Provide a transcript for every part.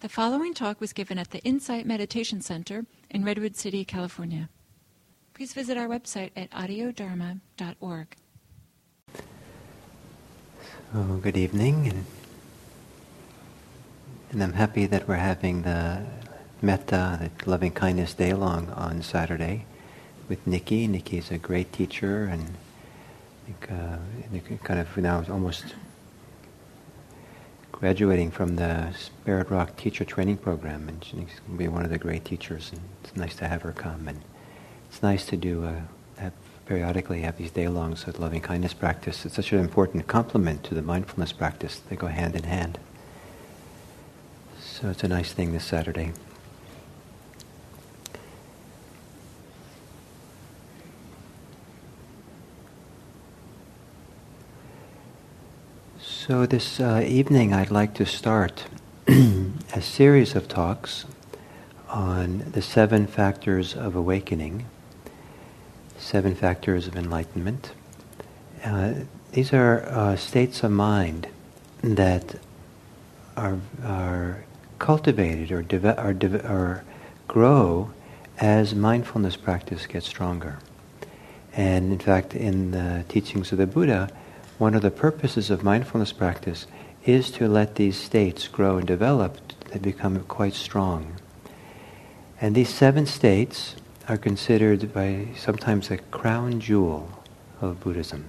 The following talk was given at the Insight Meditation Center in Redwood City, California. Please visit our website at audiodharma.org. So, good evening, and, I'm happy that we're having the Metta, the loving kindness day long on Saturday with Nikki. Nikki is a great teacher, and I think, uh, kind of now almost graduating from the Spirit Rock Teacher Training Program, and she's going to be one of the great teachers. And it's nice to have her come, and it's nice to do uh, have periodically have these day-longs of loving kindness practice. It's such an important complement to the mindfulness practice. They go hand in hand. So it's a nice thing this Saturday. So, this uh, evening I'd like to start a series of talks on the seven factors of awakening, seven factors of enlightenment. Uh, these are uh, states of mind that are, are cultivated or, deve- or, deve- or grow as mindfulness practice gets stronger. And in fact, in the teachings of the Buddha, one of the purposes of mindfulness practice is to let these states grow and develop, they become quite strong. And these seven states are considered by sometimes the crown jewel of Buddhism.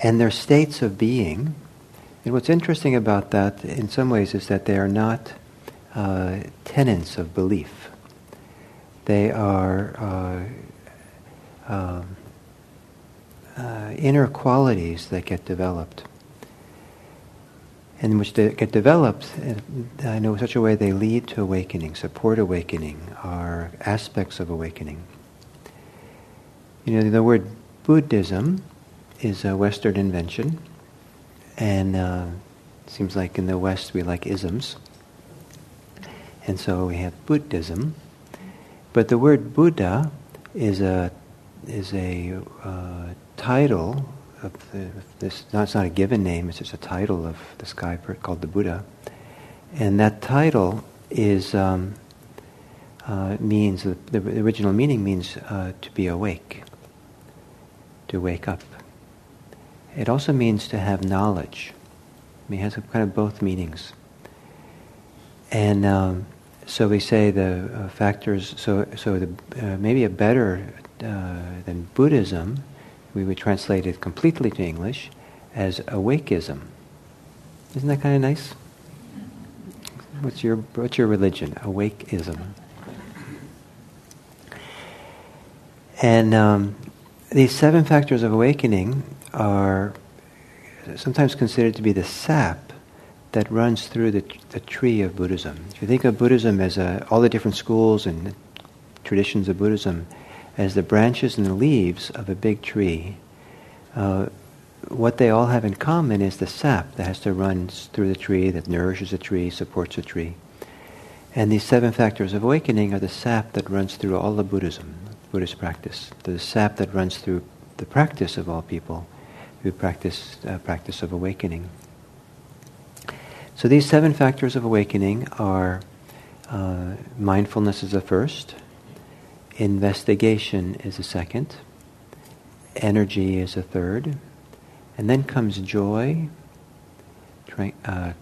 And they're states of being. And what's interesting about that, in some ways, is that they are not uh, tenets of belief. They are uh, um, uh, inner qualities that get developed. And which they get developed, I know in such a way they lead to awakening, support awakening, are aspects of awakening. You know, the word Buddhism is a Western invention, and uh, seems like in the West we like isms. And so we have Buddhism. But the word Buddha is a is a uh, title of, the, this. No, it's not a given name. It's just a title of this guy called the Buddha, and that title is um, uh, means the, the, original meaning means uh, to be awake, to wake up. It also means to have knowledge. I mean, it has kind of both meanings. And um, so we say the uh, factors. So, so the, uh, maybe a better uh, than Buddhism, we would translate it completely to English as awakeism. Isn't that kind of nice? What's your what's your religion? Awakeism. And um, these seven factors of awakening are sometimes considered to be the sap that runs through the, the tree of Buddhism. If you think of Buddhism as a, all the different schools and traditions of Buddhism as the branches and the leaves of a big tree, uh, what they all have in common is the sap that has to run through the tree, that nourishes the tree, supports the tree. And these seven factors of awakening are the sap that runs through all the Buddhism, Buddhist practice, the sap that runs through the practice of all people who practice uh, practice of awakening. So these seven factors of awakening are uh, mindfulness is the first, Investigation is a second. Energy is a third. And then comes joy, tra- uh,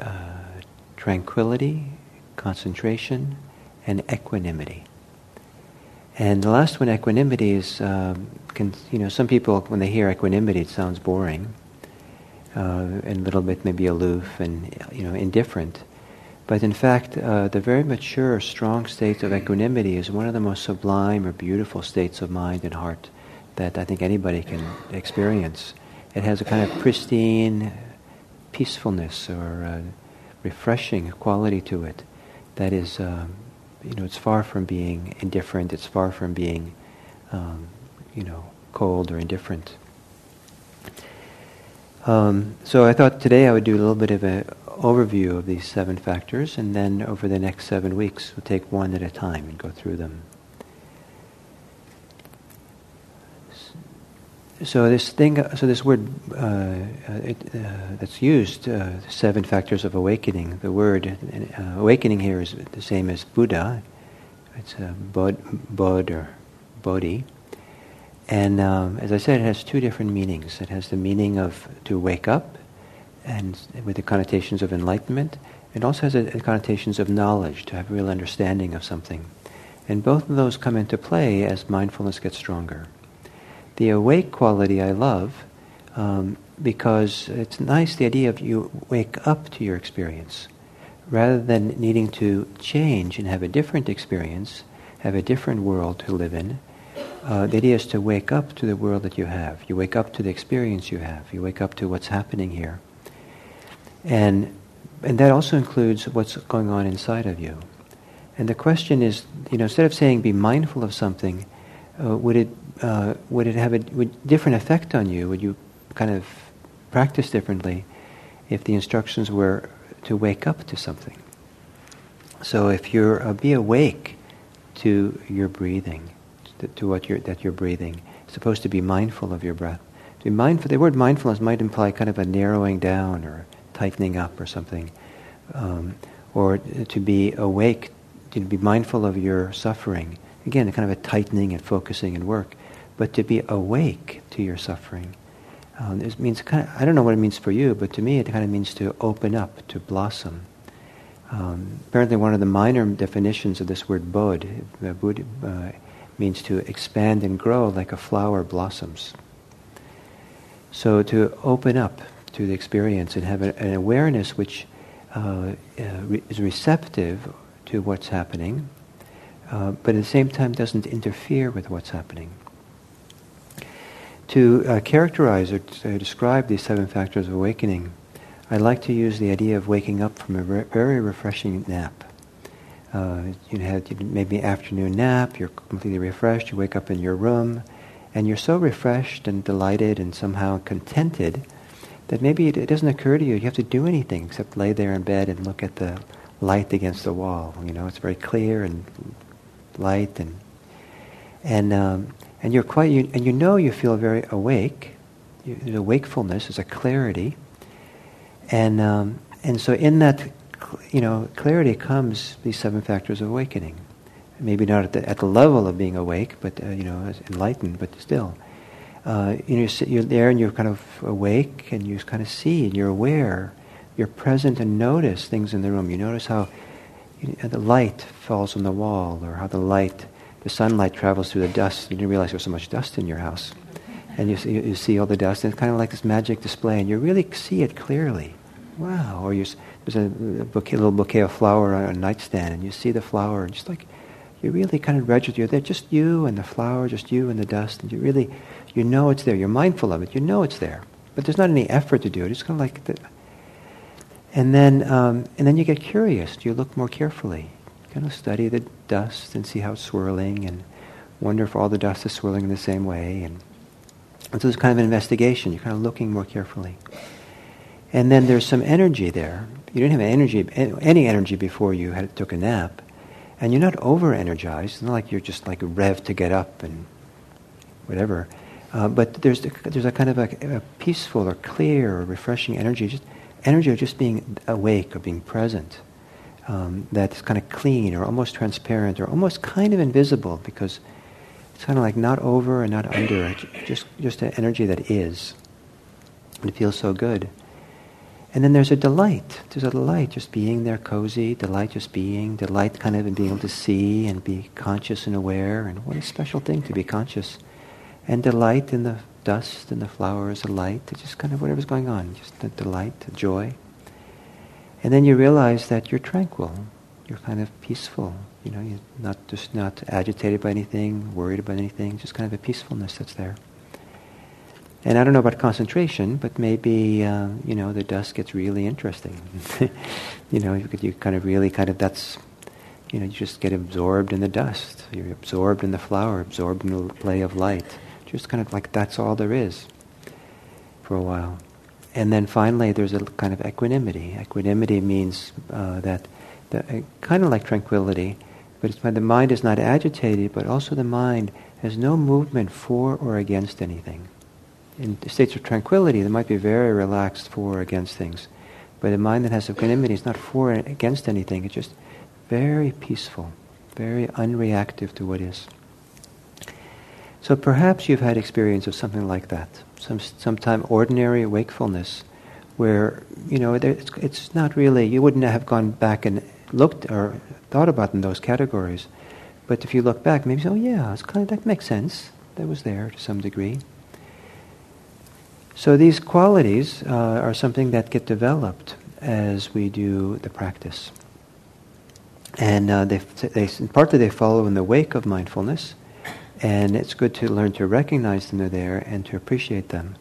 uh, tranquility, concentration, and equanimity. And the last one, equanimity, is, um, can, you know, some people, when they hear equanimity, it sounds boring uh, and a little bit maybe aloof and, you know, indifferent. But in fact, uh, the very mature, strong state of equanimity is one of the most sublime or beautiful states of mind and heart that I think anybody can experience. It has a kind of pristine peacefulness or uh, refreshing quality to it that is, um, you know, it's far from being indifferent, it's far from being, um, you know, cold or indifferent. Um, so I thought today I would do a little bit of an overview of these seven factors, and then over the next seven weeks, we'll take one at a time and go through them. so this thing, so this word uh, it, uh, that's used, uh, seven factors of awakening. The word uh, awakening here is the same as Buddha. It's bod, bod or bodhi, and um, as I said, it has two different meanings. It has the meaning of to wake up, and with the connotations of enlightenment. It also has the connotations of knowledge, to have a real understanding of something. And both of those come into play as mindfulness gets stronger. The awake quality I love um, because it's nice the idea of you wake up to your experience rather than needing to change and have a different experience, have a different world to live in. Uh, the idea is to wake up to the world that you have. You wake up to the experience you have. You wake up to what's happening here. And, and that also includes what's going on inside of you. And the question is, you know, instead of saying be mindful of something, uh, would it uh, would it have a would different effect on you? Would you kind of practice differently if the instructions were to wake up to something? So if you're uh, be awake to your breathing, to, to what you're that you're breathing, supposed to be mindful of your breath. To be mindful. The word mindfulness might imply kind of a narrowing down or tightening up or something, um, or to be awake, to be mindful of your suffering. Again, kind of a tightening and focusing and work but to be awake to your suffering. Um, it means kind of, I don't know what it means for you, but to me it kind of means to open up, to blossom. Um, apparently, one of the minor definitions of this word bod, uh, bod uh, means to expand and grow like a flower blossoms. So to open up to the experience and have an awareness which uh, uh is receptive to what's happening, uh, but at the same time doesn't interfere with what's happening. To uh, characterize or to describe these seven factors of awakening, I like to use the idea of waking up from a re- very refreshing nap. Uh, you had maybe afternoon nap, you're completely refreshed, you wake up in your room, and you're so refreshed and delighted and somehow contented that maybe it, it doesn't occur to you you have to do anything except lay there in bed and look at the light against the wall. You know, it's very clear and light and and um, and you're quite, you, and you know you feel very awake. You, a wakefulness, there's a clarity, and um, and so in that, you know, clarity comes these seven factors of awakening. Maybe not at the, at the level of being awake, but uh, you know, enlightened, but still. Uh, you know, you're there and you're kind of awake and you kind of see and you're aware, you're present and notice things in the room. You notice how you know, the light falls on the wall or how the light the sunlight travels through the dust. You didn't realize there was so much dust in your house. And you see, you see all the dust, and it's kind of like this magic display, and you really see it clearly. Wow. Or you, there's a, bouquet, little bouquet of flower on a nightstand, and you see the flower, and just like, you really kind of register, you're there, just you and the flower, just you and the dust, and you really, you know it's there. You're mindful of it. You know it's there. But there's not any effort to do it. It's kind of like, the, and then, um, and then you get curious. You look more carefully kind of study the dust and see how it's swirling and wonder if all the dust is swirling in the same way. And, and so it's kind of an investigation. You're kind of looking more carefully. And then there's some energy there. You didn't have energy, any energy before you had, took a nap. And you're not over energized. It's not like you're just like rev to get up and whatever. Uh, but there's, there's a kind of a, a, peaceful or clear or refreshing energy, just energy of just being awake or being present um, that's kind of clean or almost transparent or almost kind of invisible because it's kind of like not over and not under, just, just an energy that is. And it feels so good. And then there's a delight. There's a delight just being there, cozy, delight just being, delight kind of in being able to see and be conscious and aware. And what a special thing to be conscious. And delight in the dust and the flowers, a light, just kind of whatever's going on, just a delight, a joy. And then you realize that you're tranquil, you're kind of peaceful. You know, you're not just not agitated by anything, worried about anything, just kind of a peacefulness that's there. And I don't know about concentration, but maybe uh, you know the dust gets really interesting. you know, you, you kind of really kind of that's you know you just get absorbed in the dust. You're absorbed in the flower, absorbed in the play of light. Just kind of like that's all there is for a while. And then finally, there's a kind of equanimity. Equanimity means uh, that, the, uh, kind of like tranquility, but it's when the mind is not agitated, but also the mind has no movement for or against anything. In states of tranquility, they might be very relaxed for or against things. But a mind that has equanimity is not for or against anything, it's just very peaceful, very unreactive to what is. So perhaps you've had experience of something like that, some sometime ordinary wakefulness, where you know it's, it's not really you wouldn't have gone back and looked or thought about in those categories, but if you look back, maybe say, oh yeah, it's kind of, that makes sense. That was there to some degree. So these qualities uh, are something that get developed as we do the practice. And uh, they, they, partly they follow in the wake of mindfulness, and it's good to learn to recognize them they're there and to appreciate them,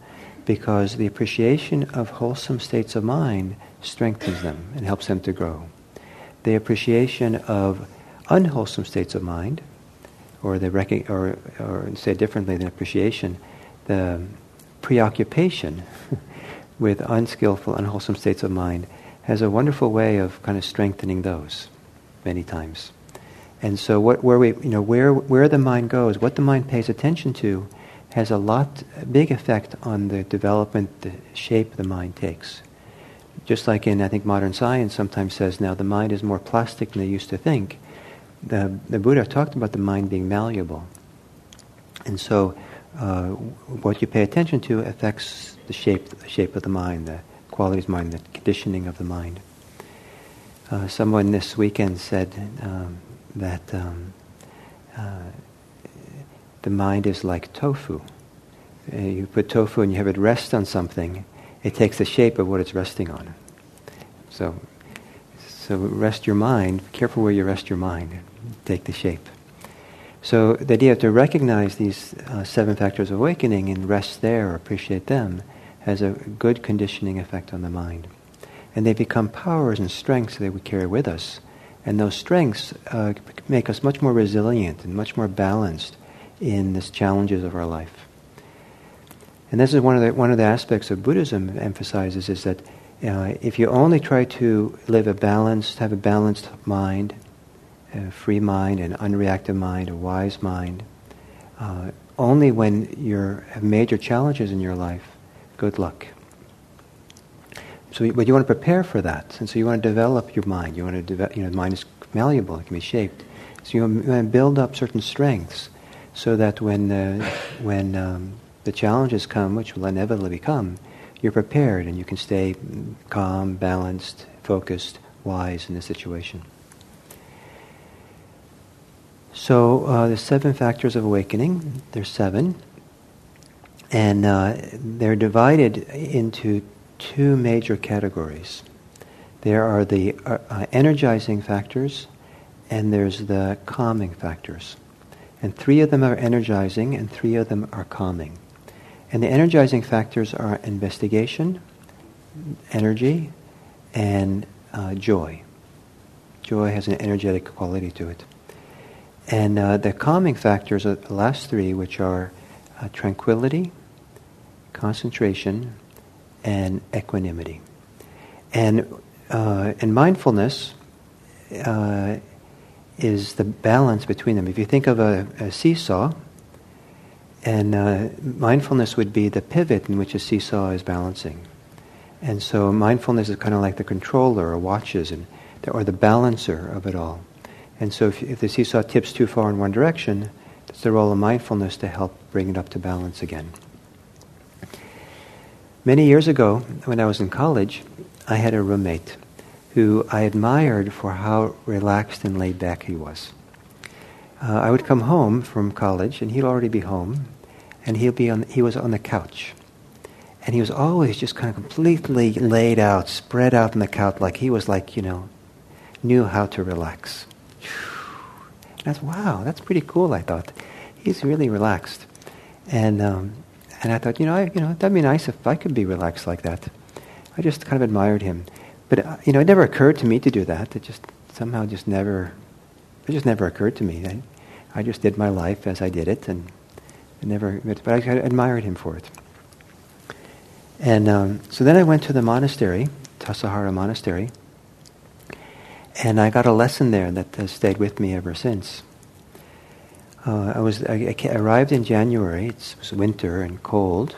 because the appreciation of wholesome states of mind strengthens them and helps them to grow. The appreciation of unwholesome states of mind, or the rec- or, or say differently than appreciation, the preoccupation with unskillful, unwholesome states of mind has a wonderful way of kind of strengthening those many times. And so, what, where we, you know, where where the mind goes, what the mind pays attention to, has a lot, a big effect on the development, the shape the mind takes. Just like in, I think, modern science sometimes says now the mind is more plastic than they used to think. The the Buddha talked about the mind being malleable, and so uh, what you pay attention to affects the shape, the shape of the mind, the qualities of the mind, the conditioning of the mind. Uh, someone this weekend said um, that um, uh, the mind is like tofu. Uh, you put tofu and you have it rest on something, it takes the shape of what it's resting on. So, so rest your mind. Be careful where you rest your mind. Take the shape. So the idea to recognize these uh, seven factors of awakening and rest there or appreciate them has a good conditioning effect on the mind. And they become powers and strengths that we carry with us. And those strengths uh, make us much more resilient and much more balanced in the challenges of our life. And this is one of the, one of the aspects of Buddhism emphasizes is that uh, if you only try to live a balanced, have a balanced mind, a free mind, an unreactive mind, a wise mind. Uh, only when you have major challenges in your life, good luck. So, but you want to prepare for that, and so you want to develop your mind. You want to develop, you know, the mind is malleable; it can be shaped. So you want to build up certain strengths, so that when when um, the challenges come, which will inevitably come, you're prepared and you can stay calm, balanced, focused, wise in the situation. So uh, the seven factors of awakening, there's seven, and uh, they're divided into two major categories. There are the uh, uh, energizing factors, and there's the calming factors. And three of them are energizing, and three of them are calming. And the energizing factors are investigation, energy, and uh, joy. Joy has an energetic quality to it. And uh, the calming factors are the last three, which are uh, tranquility, concentration, and equanimity. And, uh, and mindfulness uh, is the balance between them. If you think of a, a seesaw, and uh, mindfulness would be the pivot in which a seesaw is balancing. And so mindfulness is kind of like the controller or watches and, or the balancer of it all. And so if, if the seesaw tips too far in one direction, it's the role of mindfulness to help bring it up to balance again. Many years ago, when I was in college, I had a roommate who I admired for how relaxed and laid back he was. Uh, I would come home from college, and he'd already be home, and he'll be on, he was on the couch. And he was always just kind of completely laid out, spread out on the couch, like he was like, you know, knew how to relax. That's wow, that's pretty cool. I thought he's really relaxed, and um, and I thought, you know, I, you know, that'd be nice if I could be relaxed like that. I just kind of admired him, but uh, you know, it never occurred to me to do that. It just somehow just never, it just never occurred to me. I, I just did my life as I did it, and it never. But I admired him for it. And um, so then I went to the monastery, Tassajara Monastery, and I got a lesson there that has stayed with me ever since. Uh, I was I, I, arrived in January. It was winter and cold,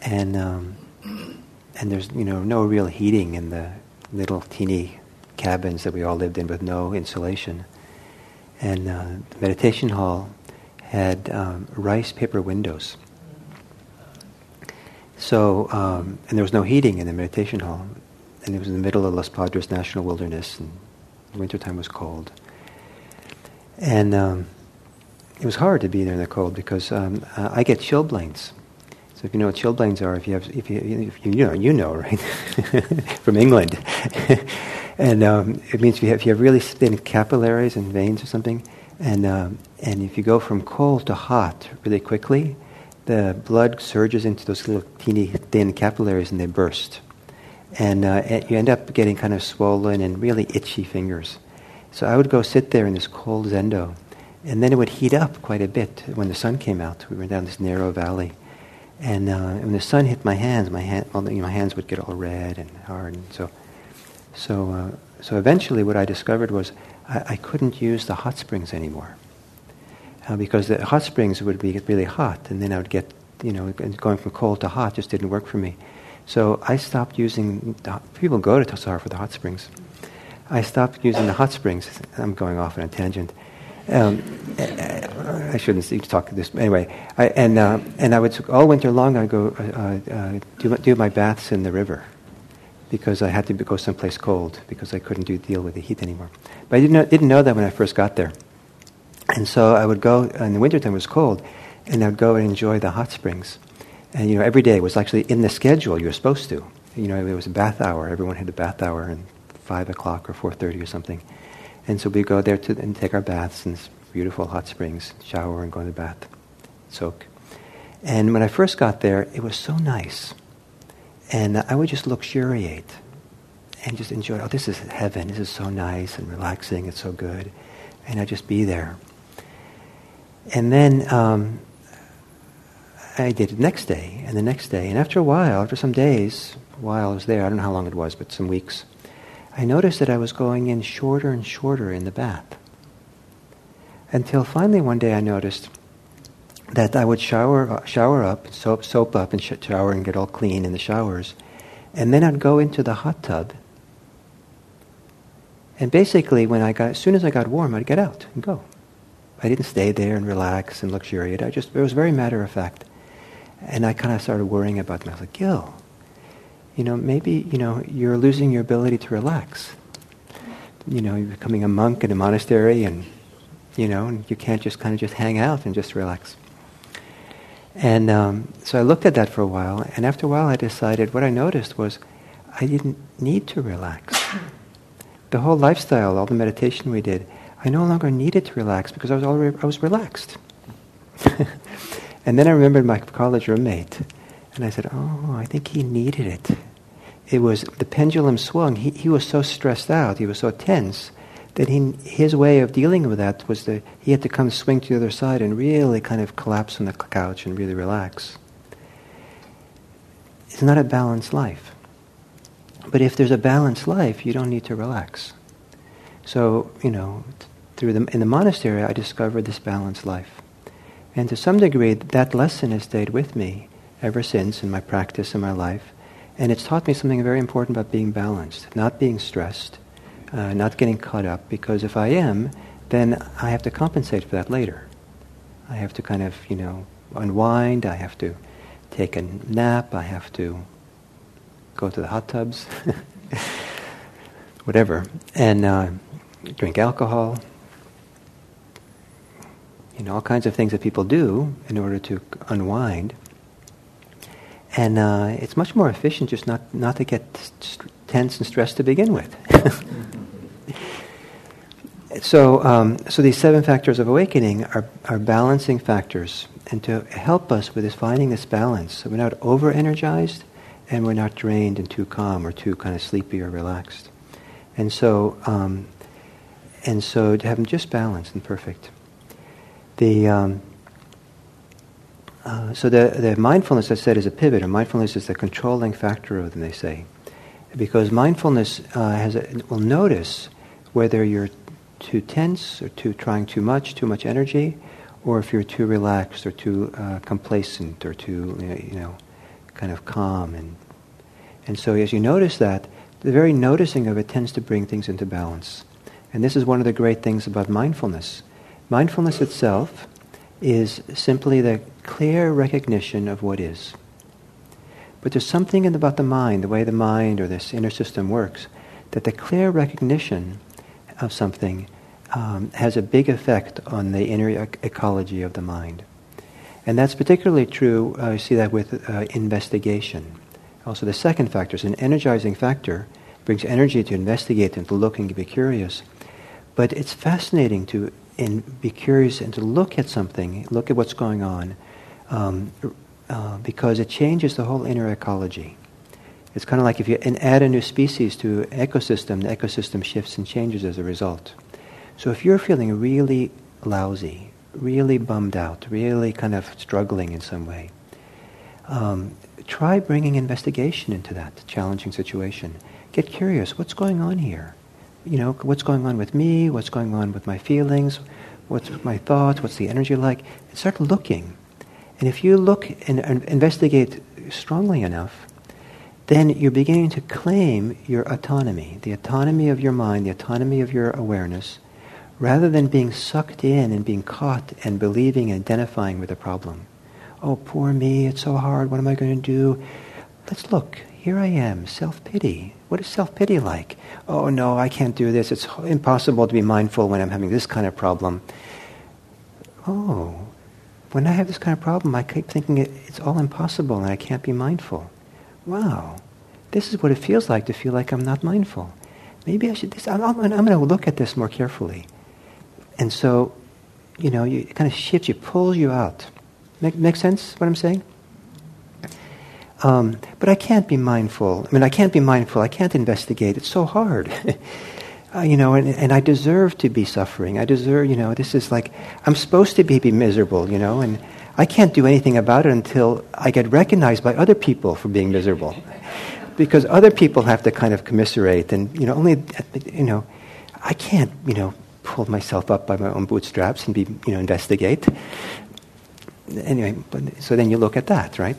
and um, and there's you know no real heating in the little teeny cabins that we all lived in with no insulation. And uh, the meditation hall had um, rice paper windows. So, um, and there was no heating in the meditation hall. And it was in the middle of Los Padres National Wilderness, and wintertime was cold. And um, it was hard to be there in the cold because um, I get chilblains. So if you know what chilblains are, if you have, if you, if you, you know, you know, right, from England, and um, it means if you, have, if you have really thin capillaries and veins or something, and um, and if you go from cold to hot really quickly, the blood surges into those little teeny thin capillaries and they burst, and uh, you end up getting kind of swollen and really itchy fingers. So I would go sit there in this cold zendo, and then it would heat up quite a bit when the sun came out. We were down this narrow valley and uh, when the sun hit my hands, my, hand, well, you know, my hands would get all red and hard. And so, so, uh, so eventually what I discovered was I, I couldn't use the hot springs anymore. Uh, because the hot springs would be really hot, and then I would get, you know, going from cold to hot just didn't work for me. So I stopped using, the, people go to Tassar for the hot springs. I stopped using the hot springs. I'm going off on a tangent. Um, I shouldn't seem to talk this anyway. I, and uh, and I would all winter long I'd go uh, uh, do do my baths in the river because I had to go someplace cold because I couldn't do deal with the heat anymore. But I didn't know, didn't know that when I first got there. And so I would go in the wintertime it was cold, and I'd go and enjoy the hot springs. And you know every day was actually in the schedule you were supposed to. You know it was a bath hour. Everyone had a bath hour and five o'clock or four thirty or something. And so we go there to and take our baths in beautiful hot springs, shower and go in the bath, soak. And when I first got there, it was so nice. And I would just luxuriate and just enjoy, oh, this is heaven. This is so nice and relaxing. It's so good. And I'd just be there. And then um, I did it next day and the next day. And after a while, after some days, while I was there, I don't know how long it was, but some weeks, I noticed that I was going in shorter and shorter in the bath. Until finally one day I noticed that I would shower, shower up, soap, soap up, and shower and get all clean in the showers. And then I'd go into the hot tub. And basically, when I got, as soon as I got warm, I'd get out and go. I didn't stay there and relax and luxuriate. I just, it was very matter of fact. And I kind of started worrying about them. I was Like, Gil, you know, maybe, you know, you're losing your ability to relax. You know, you're becoming a monk in a monastery and, you know, and you can't just kind of just hang out and just relax. And um, so I looked at that for a while, and after a while I decided what I noticed was I didn't need to relax. The whole lifestyle, all the meditation we did, I no longer needed to relax because I was already I was relaxed. and then I remembered my college roommate and I said, Oh, I think he needed it. It was the pendulum swung. He, he was so stressed out, he was so tense, that he, his way of dealing with that was that he had to come swing to the other side and really kind of collapse on the couch and really relax. It's not a balanced life. But if there's a balanced life, you don't need to relax. So, you know, through the, in the monastery, I discovered this balanced life. And to some degree, that lesson has stayed with me ever since in my practice in my life. And it's taught me something very important about being balanced, not being stressed, uh, not getting caught up, because if I am, then I have to compensate for that later. I have to kind of, you know, unwind, I have to take a nap, I have to go to the hot tubs, whatever, and uh, drink alcohol. You know, all kinds of things that people do in order to unwind. And uh, it's much more efficient just not, not to get st- tense and stressed to begin with. so, um, so these seven factors of awakening are, are balancing factors. And to help us with this finding this balance, so we're not over energized and we're not drained and too calm or too kind of sleepy or relaxed. And so, um, and so to have them just balanced and perfect. The, um, uh, so the, the mindfulness, I said, is a pivot, and mindfulness is the controlling factor of them, they say. Because mindfulness uh, has a, will notice whether you're too tense or too trying too much, too much energy, or if you're too relaxed or too uh, complacent or too, you know, kind of calm. And, and so as you notice that, the very noticing of it tends to bring things into balance. And this is one of the great things about mindfulness. Mindfulness itself is simply the clear recognition of what is. But there's something about the mind, the way the mind or this inner system works, that the clear recognition of something um, has a big effect on the inner ec- ecology of the mind. And that's particularly true, uh, I see that with uh, investigation. Also, the second factor is an energizing factor, brings energy to investigate and to look and to be curious. But it's fascinating to in, be curious and to look at something, look at what's going on, um, uh, because it changes the whole inner ecology. It's kind of like if you add a new species to an ecosystem, the ecosystem shifts and changes as a result. So if you're feeling really lousy, really bummed out, really kind of struggling in some way, um, try bringing investigation into that challenging situation. Get curious, what's going on here? You know, what's going on with me? What's going on with my feelings? What's my thoughts? What's the energy like? And start looking. And if you look and, and investigate strongly enough, then you're beginning to claim your autonomy, the autonomy of your mind, the autonomy of your awareness, rather than being sucked in and being caught and believing and identifying with the problem. Oh, poor me, it's so hard, what am I going to do? Let's look. Here I am, self pity. What is self pity like? Oh, no, I can't do this. It's impossible to be mindful when I'm having this kind of problem. Oh, when I have this kind of problem, I keep thinking it's all impossible and I can't be mindful wow, this is what it feels like to feel like I'm not mindful. Maybe I should, this, I'm, I'm, I'm going to look at this more carefully. And so, you know, you, it kind of shifts you, pulls you out. Make, make sense what I'm saying? Um, but I can't be mindful. I mean, I can't be mindful. I can't investigate. It's so hard. uh, you know, and, and I deserve to be suffering. I deserve, you know, this is like, I'm supposed to be, be miserable, you know, and I can't do anything about it until I get recognized by other people for being miserable. Because other people have to kind of commiserate, and, you know, only, you know, I can't, you know, pull myself up by my own bootstraps and be, you know, investigate. Anyway, but, so then you look at that, right?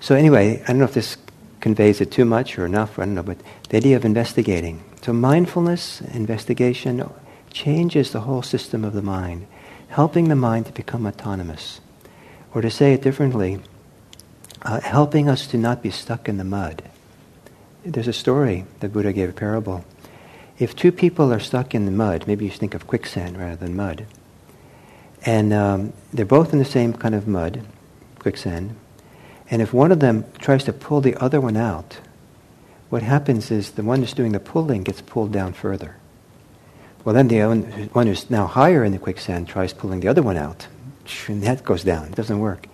So anyway, I don't know if this conveys it too much or enough, I don't know, but the idea of investigating. So mindfulness, investigation, changes the whole system of the mind, helping the mind to become autonomous. Or to say it differently, uh, helping us to not be stuck in the mud. There's a story, the Buddha gave a parable. If two people are stuck in the mud, maybe you think of quicksand rather than mud, and um, they're both in the same kind of mud, quicksand, and if one of them tries to pull the other one out, what happens is the one who's doing the pulling gets pulled down further. Well, then the one who's now higher in the quicksand tries pulling the other one out and that goes down. It doesn't work.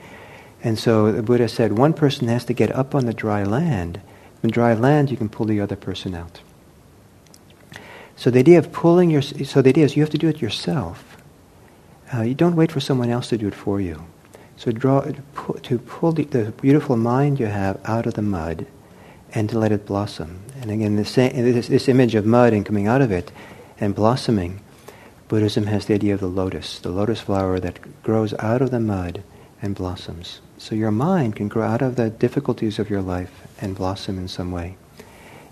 And so the Buddha said one person has to get up on the dry land. On dry land, you can pull the other person out. So the idea of pulling your, so the idea is you have to do it yourself. Uh, you don't wait for someone else to do it for you. So draw, to pull the, the, beautiful mind you have out of the mud and to let it blossom. And again, this, this image of mud and coming out of it and blossoming Buddhism has the idea of the lotus, the lotus flower that grows out of the mud and blossoms. So your mind can grow out of the difficulties of your life and blossom in some way.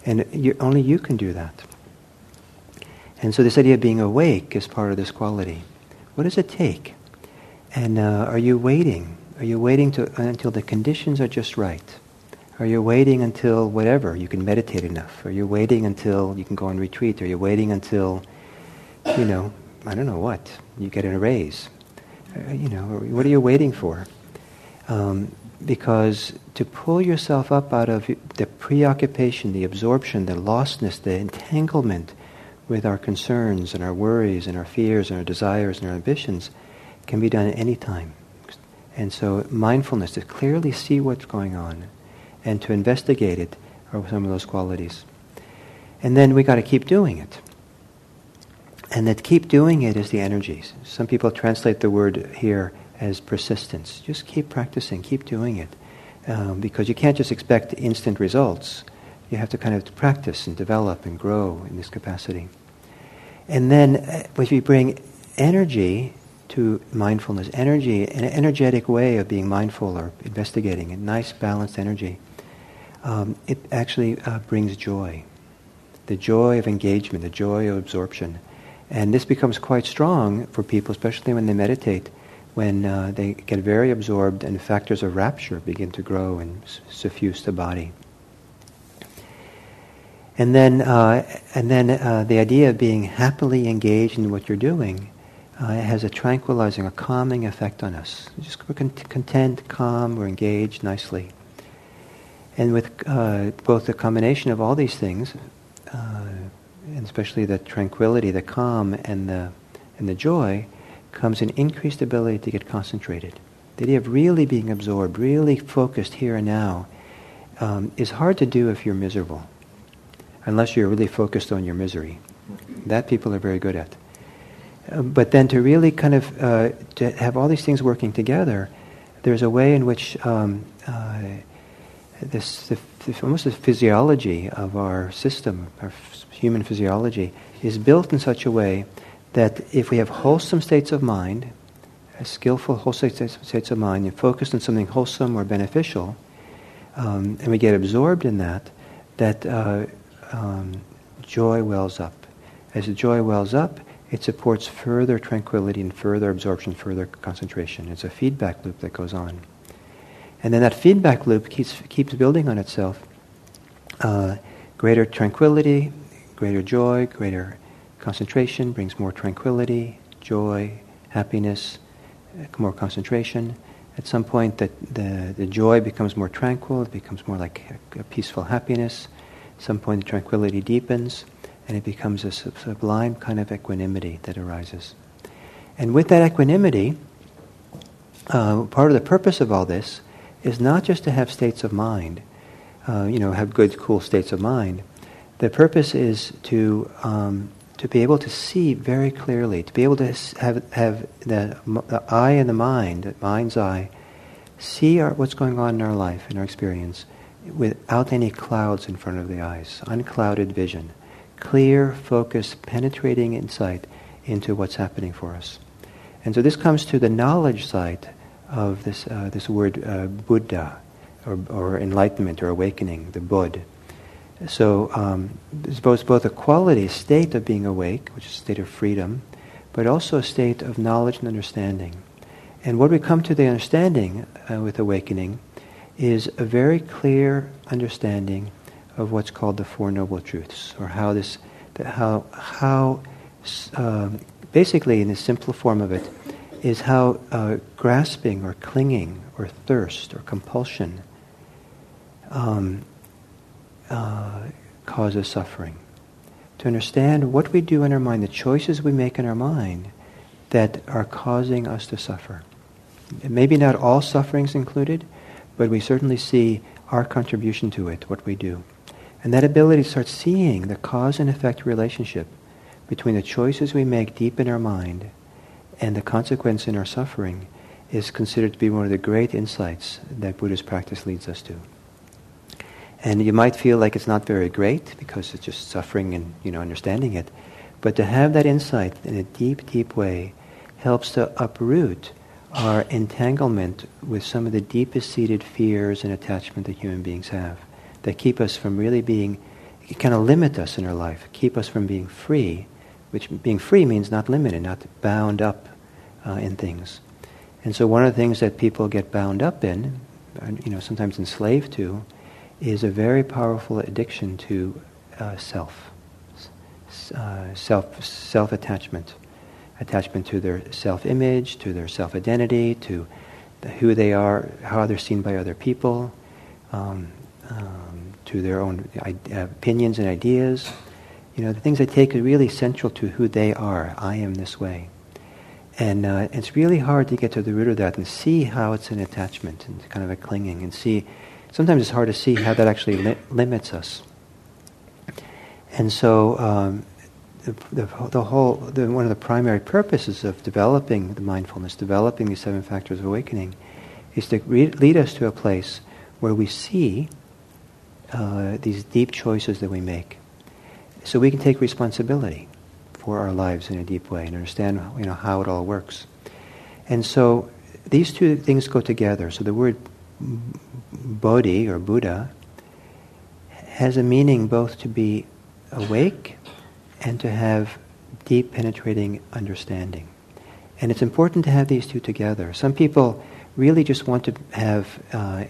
And you, only you can do that. And so this idea of being awake is part of this quality. What does it take? And uh, are you waiting? Are you waiting to, until the conditions are just right? Are you waiting until whatever, you can meditate enough? Are you waiting until you can go on retreat? Are you waiting until, you know, I don't know what. You get a raise. Uh, you know, what are you waiting for? Um, because to pull yourself up out of the preoccupation, the absorption, the lostness, the entanglement with our concerns and our worries and our fears and our desires and our ambitions can be done at any time. And so mindfulness, to clearly see what's going on and to investigate it are some of those qualities. And then we got to keep doing it. And that keep doing it is the energies. Some people translate the word here as persistence. Just keep practicing, keep doing it. Um, because you can't just expect instant results. You have to kind of practice and develop and grow in this capacity. And then uh, if you bring energy to mindfulness, energy, an energetic way of being mindful or investigating, a nice balanced energy, um, it actually uh, brings joy. The joy of engagement, the joy of absorption. And this becomes quite strong for people, especially when they meditate, when uh, they get very absorbed and factors of rapture begin to grow and suffuse the body. And then, uh, and then uh, the idea of being happily engaged in what you're doing uh, has a tranquilizing, a calming effect on us. Just we're content, calm, we're engaged nicely. And with uh, both the combination of all these things, uh, and especially the tranquility, the calm, and the, and the joy, comes an increased ability to get concentrated. The idea of really being absorbed, really focused here and now, um, is hard to do if you're miserable, unless you're really focused on your misery. That people are very good at. But then to really kind of uh, to have all these things working together, there's a way in which um, uh, this, the, almost the physiology of our system, our human physiology, is built in such a way that if we have wholesome states of mind, skillful wholesome states of mind, and focused on something wholesome or beneficial, um, and we get absorbed in that, that uh, um, joy wells up. As the joy wells up, it supports further tranquility and further absorption, further concentration. It's a feedback loop that goes on. And then that feedback loop keeps, keeps building on itself. Uh, greater tranquility, greater joy, greater concentration brings more tranquility, joy, happiness, uh, more concentration. At some point, the, the, the joy becomes more tranquil, it becomes more like a, a peaceful happiness. At some point, the tranquility deepens and it becomes a sublime kind of equanimity that arises. And with that equanimity, uh, part of the purpose of all this is not just to have states of mind, uh, you know, have good, cool states of mind. The purpose is to um, to be able to see very clearly, to be able to have have the, the eye and the mind, the mind's eye, see our, what's going on in our life, in our experience, without any clouds in front of the eyes, unclouded vision clear, focused, penetrating insight into what's happening for us. And so this comes to the knowledge side of this, uh, this word uh, Buddha, or, or, enlightenment, or awakening, the Buddha. So um, there's both, both a quality, a state of being awake, which is a state of freedom, but also a state of knowledge and understanding. And what we come to the understanding uh, with awakening is a very clear understanding of what's called the Four Noble Truths, or how this, how, how um, basically in the simple form of it, is how uh, grasping or clinging or thirst or compulsion um, uh, causes suffering. To understand what we do in our mind, the choices we make in our mind that are causing us to suffer. Maybe not all sufferings included, but we certainly see our contribution to it, what we do. And that ability to start seeing the cause and effect relationship between the choices we make deep in our mind and the consequence in our suffering is considered to be one of the great insights that Buddhist practice leads us to. And you might feel like it's not very great because it's just suffering and you know understanding it, but to have that insight in a deep, deep way helps to uproot our entanglement with some of the deepest seated fears and attachment that human beings have that keep us from really being, kind of limit us in our life, keep us from being free, which being free means not limited, not bound up uh, in things. And so one of the things that people get bound up in, you know, sometimes enslaved to, is a very powerful addiction to uh, self, uh, self, self-attachment, attachment to their self-image, to their self-identity, to the, who they are, how they're seen by other people, um, um, their own uh, opinions and ideas. You know, the things they take are really central to who they are. I am this way. And uh, it's really hard to get to the root of that and see how it's an attachment and kind of a clinging and see. Sometimes it's hard to see how that actually li- limits us. And so, um, the, the, the, whole the, one of the primary purposes of developing the mindfulness, developing these seven factors of awakening, is to re- lead us to a place where we see uh, these deep choices that we make. So we can take responsibility for our lives in a deep way and understand you know, how it all works. And so these two things go together. So the word Bodhi or Buddha has a meaning both to be awake and to have deep penetrating understanding. And it's important to have these two together. Some people really just want to have uh,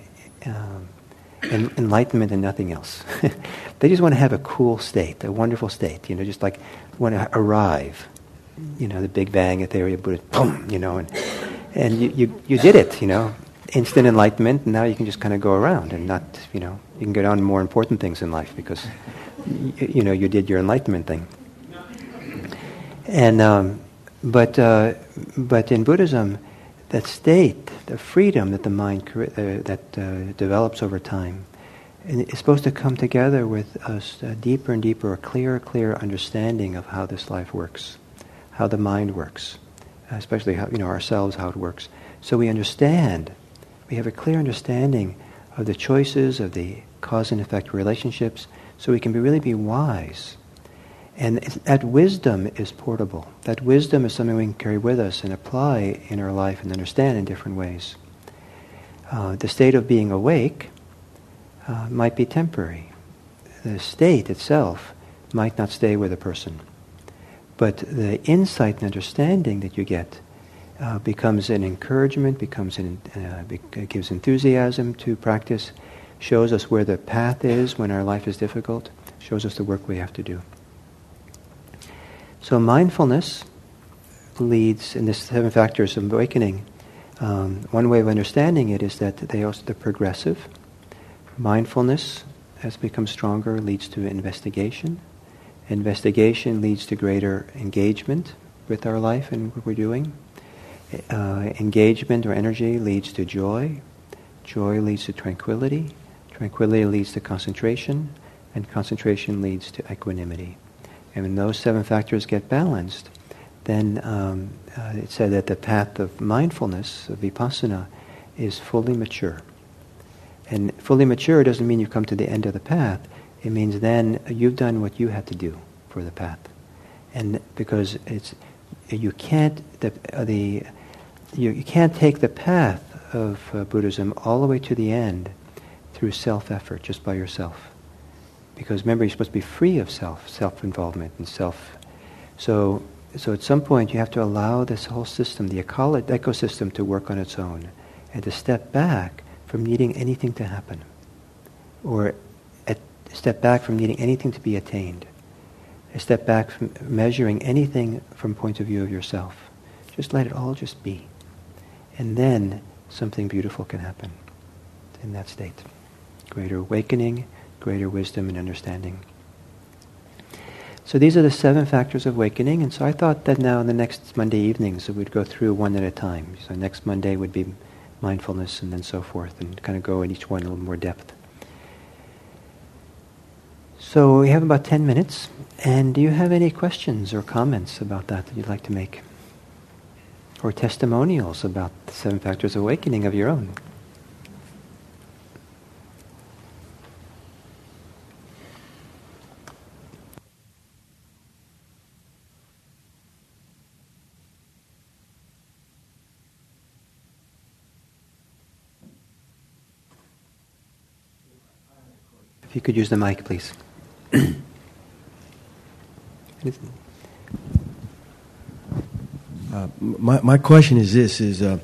uh, enlightenment and nothing else. they just want to have a cool state, a wonderful state, you know, just like want to arrive. You know, the Big Bang of Buddha, boom, you know, and, and you, you, you did it, you know, instant enlightenment, and now you can just kind of go around and not, you know, you can go down more important things in life because, you, you know, you did your enlightenment thing. And, um, but, uh, but in Buddhism, that state, the freedom that the mind uh, that uh, develops over time, is supposed to come together with a, a deeper and deeper, a clearer, clearer understanding of how this life works, how the mind works, especially how you know ourselves, how it works. So we understand, we have a clear understanding of the choices of the cause and effect relationships, so we can be, really be wise and that wisdom is portable. That wisdom is something we can carry with us and apply in our life and understand in different ways. Uh, the state of being awake uh, might be temporary. The state itself might not stay with a person. But the insight and understanding that you get uh, becomes an encouragement, becomes an, uh, be- gives enthusiasm to practice, shows us where the path is when our life is difficult, shows us the work we have to do. So mindfulness leads in the seven factors of awakening. Um, one way of understanding it is that they also they're progressive. Mindfulness, has become stronger, leads to investigation. Investigation leads to greater engagement with our life and what we're doing. Uh, engagement or energy leads to joy. Joy leads to tranquility. Tranquility leads to concentration. And concentration leads to equanimity. And when those seven factors get balanced, then um, uh, it said that the path of mindfulness, of vipassana, is fully mature. And fully mature doesn't mean you've come to the end of the path. It means then you've done what you had to do for the path. And because it's, you can't, the, uh, the, you, you can't take the path of uh, Buddhism all the way to the end through self-effort, just by yourself because remember, you're supposed to be free of self, self-involvement and self. So, so at some point, you have to allow this whole system, the ecosystem, to work on its own, and to step back from needing anything to happen, or at, step back from needing anything to be attained, a step back from measuring anything from point of view of yourself. Just let it all just be, and then something beautiful can happen in that state. Greater awakening greater wisdom and understanding. So these are the seven factors of awakening, and so I thought that now in the next Monday evenings that we'd go through one at a time. So next Monday would be mindfulness and then so forth, and kind of go in each one a little more depth. So we have about 10 minutes, and do you have any questions or comments about that that you'd like to make? Or testimonials about the seven factors of awakening of your own? If you could use the mic, please. uh, my my question is this: is uh,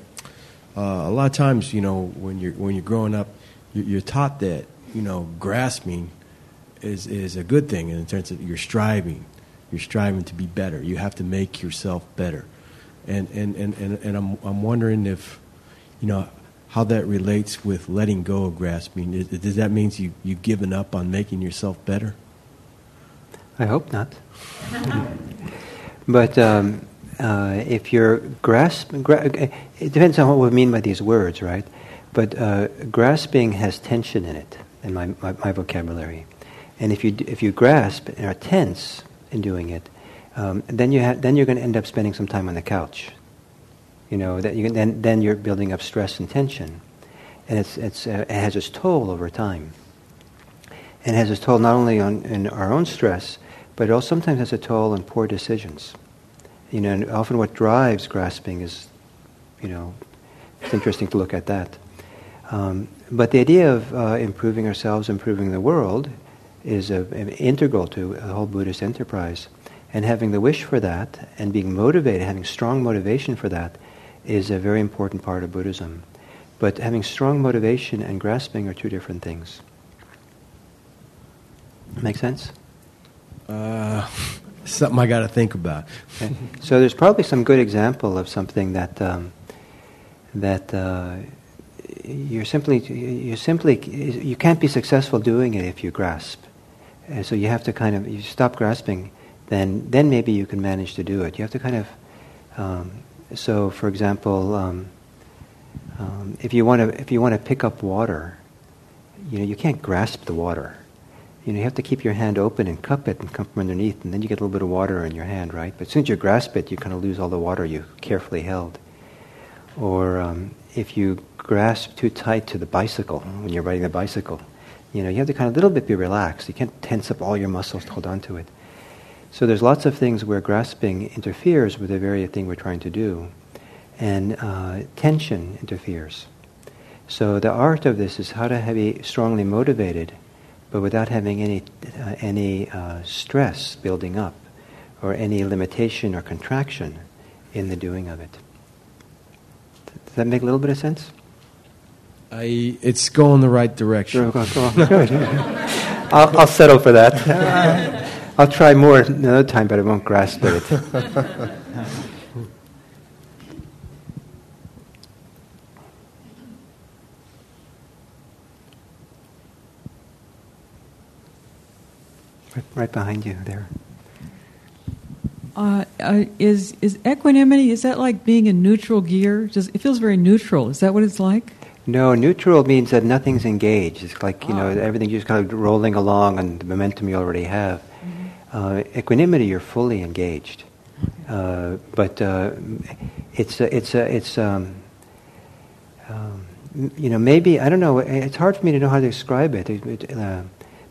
uh, a lot of times, you know, when you're when you're growing up, you're, taught that you know grasping is is a good thing in terms of you're striving, you're striving to be better. You have to make yourself better, and and and and, and I'm I'm wondering if, you know, how that relates with letting go of grasping. Does that mean you, you've given up on making yourself better? I hope not. but um, uh, if you're grasping, gra- it depends on what we mean by these words, right? But uh, grasping has tension in it, in my, my, my, vocabulary. And if you, if you grasp and are tense in doing it, um, then, you ha- then you're going to end up spending some time on the couch you know, that you can, then, then you're building up stress and tension. And it's, it's, uh, it has its toll over time. And it has its toll not only on in our own stress, but it also sometimes has a toll on poor decisions. You know, and often what drives grasping is you know, it's interesting to look at that. Um, but the idea of uh, improving ourselves, improving the world, is a, integral to the whole Buddhist enterprise. And having the wish for that and being motivated, having strong motivation for that, is a very important part of Buddhism. But having strong motivation and grasping are two different things. Make sense? Uh, something I got to think about. Okay. So there's probably some good example of something that um, that uh, you're simply you simply you can't be successful doing it if you grasp. And so you have to kind of you stop grasping, then then maybe you can manage to do it. You have to kind of um, so for example, um, um, if you want to if you want to pick up water, you know you can't grasp the water. You know you have to keep your hand open and cup it and come from underneath, and then you get a little bit of water in your hand, right? But as soon as you grasp it, you kind of lose all the water you carefully held. Or um, if you grasp too tight to the bicycle when you're riding the bicycle, you know you have to kind of a little bit be relaxed. You can't tense up all your muscles to hold on to it. So there's lots of things where grasping interferes with the very thing we're trying to do, and uh, tension interferes. So the art of this is how to be strongly motivated, but without having any uh, any uh, stress building up, or any limitation or contraction in the doing of it. Does that make a little bit of sense? I, it's going the right direction. Go, go. I'll, I'll settle for that. I'll try more another time, but I won't grasp it. right, right behind you there. Uh, uh, is is equanimity? Is that like being in neutral gear? Just it feels very neutral. Is that what it's like? No, neutral means that nothing's engaged. It's like you know Ah. everything just kind of rolling along on the momentum you already have. Uh, equanimity, you're fully engaged, uh, but uh, it's a, it's a, it's um, um, you know maybe I don't know. It's hard for me to know how to describe it. It- it, uh,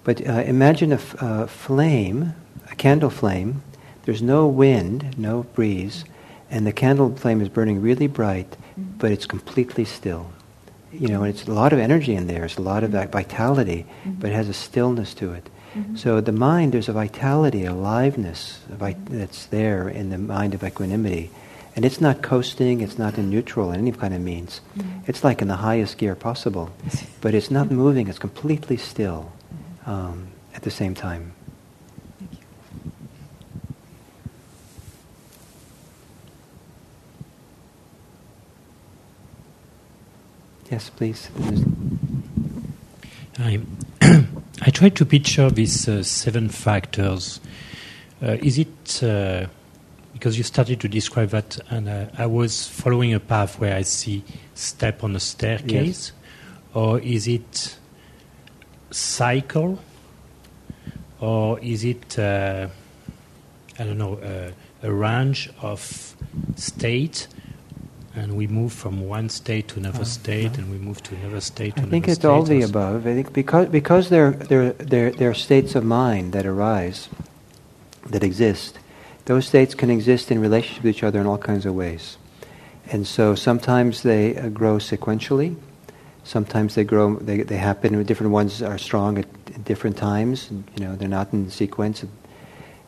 but uh, imagine a flame, a candle flame. There's no wind, no breeze, and the candle flame is burning really bright, but it's completely still. You know, and it's a lot of energy in there. It's a lot of vi- vitality, but it has a stillness to it. Mm-hmm. So the mind, there's a vitality, a aliveness a vi- mm-hmm. that's there in the mind of equanimity. And it's not coasting, it's not in neutral in any kind of means. Mm-hmm. It's like in the highest gear possible. But it's not moving, it's completely still um, at the same time. Yes, please. I, I try to picture these uh, seven factors. Uh, is it uh, because you started to describe that, and uh, I was following a path where I see step on a staircase, or is it cycle, or is it uh, I don't know uh, a range of state? And we move from one state to another state, and we move to another state. To I think another it's all the above. I think because because they're, they're, they're, they're states of mind that arise, that exist. Those states can exist in relationship with each other in all kinds of ways. And so sometimes they uh, grow sequentially. Sometimes they grow, they, they happen, different ones are strong at, at different times. and, You know, they're not in sequence.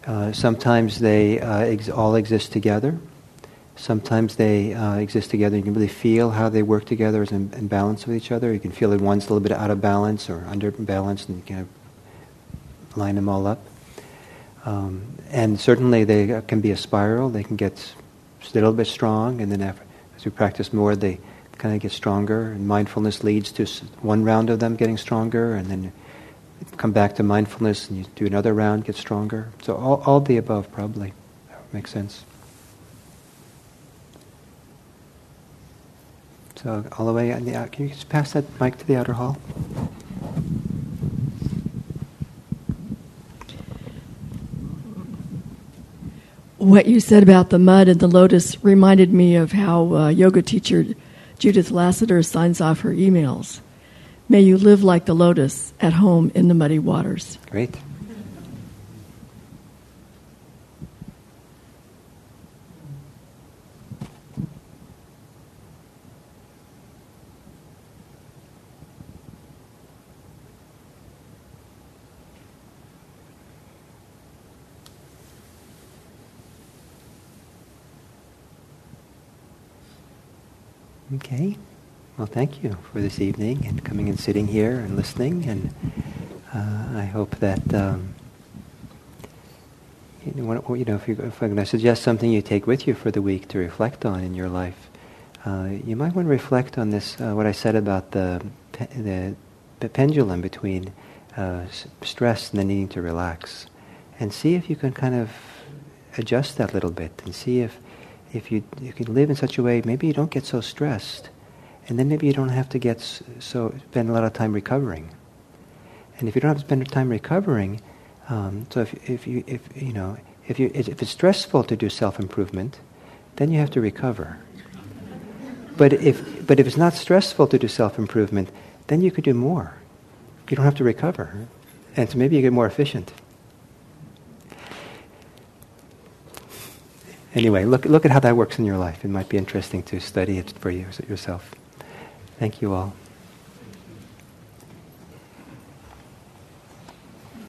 Uh, sometimes they uh, ex- all exist together. Sometimes they uh, exist together. You can really feel how they work together as in, in balance with each other. You can feel that one's a little bit out of balance or under balance, and you kind of line them all up. Um, and certainly they uh, can be a spiral. They can get a little bit strong, and then after, as we practice more, they kind of get stronger. And mindfulness leads to one round of them getting stronger, and then come back to mindfulness, and you do another round, get stronger. So all, all the above probably makes sense. So all the way in the out. Can you just pass that mic to the outer hall? What you said about the mud and the lotus reminded me of how uh, yoga teacher Judith Lasater signs off her emails. May you live like the lotus at home in the muddy waters. Great. Okay. Well, thank you for this evening and coming and sitting here and listening. And uh, I hope that um, you know, you know if, if, I'm going to suggest something you take with you for the week to reflect on in your life, uh, you might want to reflect on this. Uh, what I said about the the, the pendulum between uh, stress and the needing to relax, and see if you can kind of adjust that a little bit and see if if you you can live in such a way maybe you don't get so stressed. And then maybe you don't have to get so spend a lot of time recovering. And if you don't have to spend time recovering um, so if, if you if you know if you if it's stressful to do self-improvement then you have to recover. But if but if it's not stressful to do self-improvement then you could do more. You don't have to recover. And so maybe you get more efficient anyway, look, look at how that works in your life. It might be interesting to study it for you, yourself. Thank you all.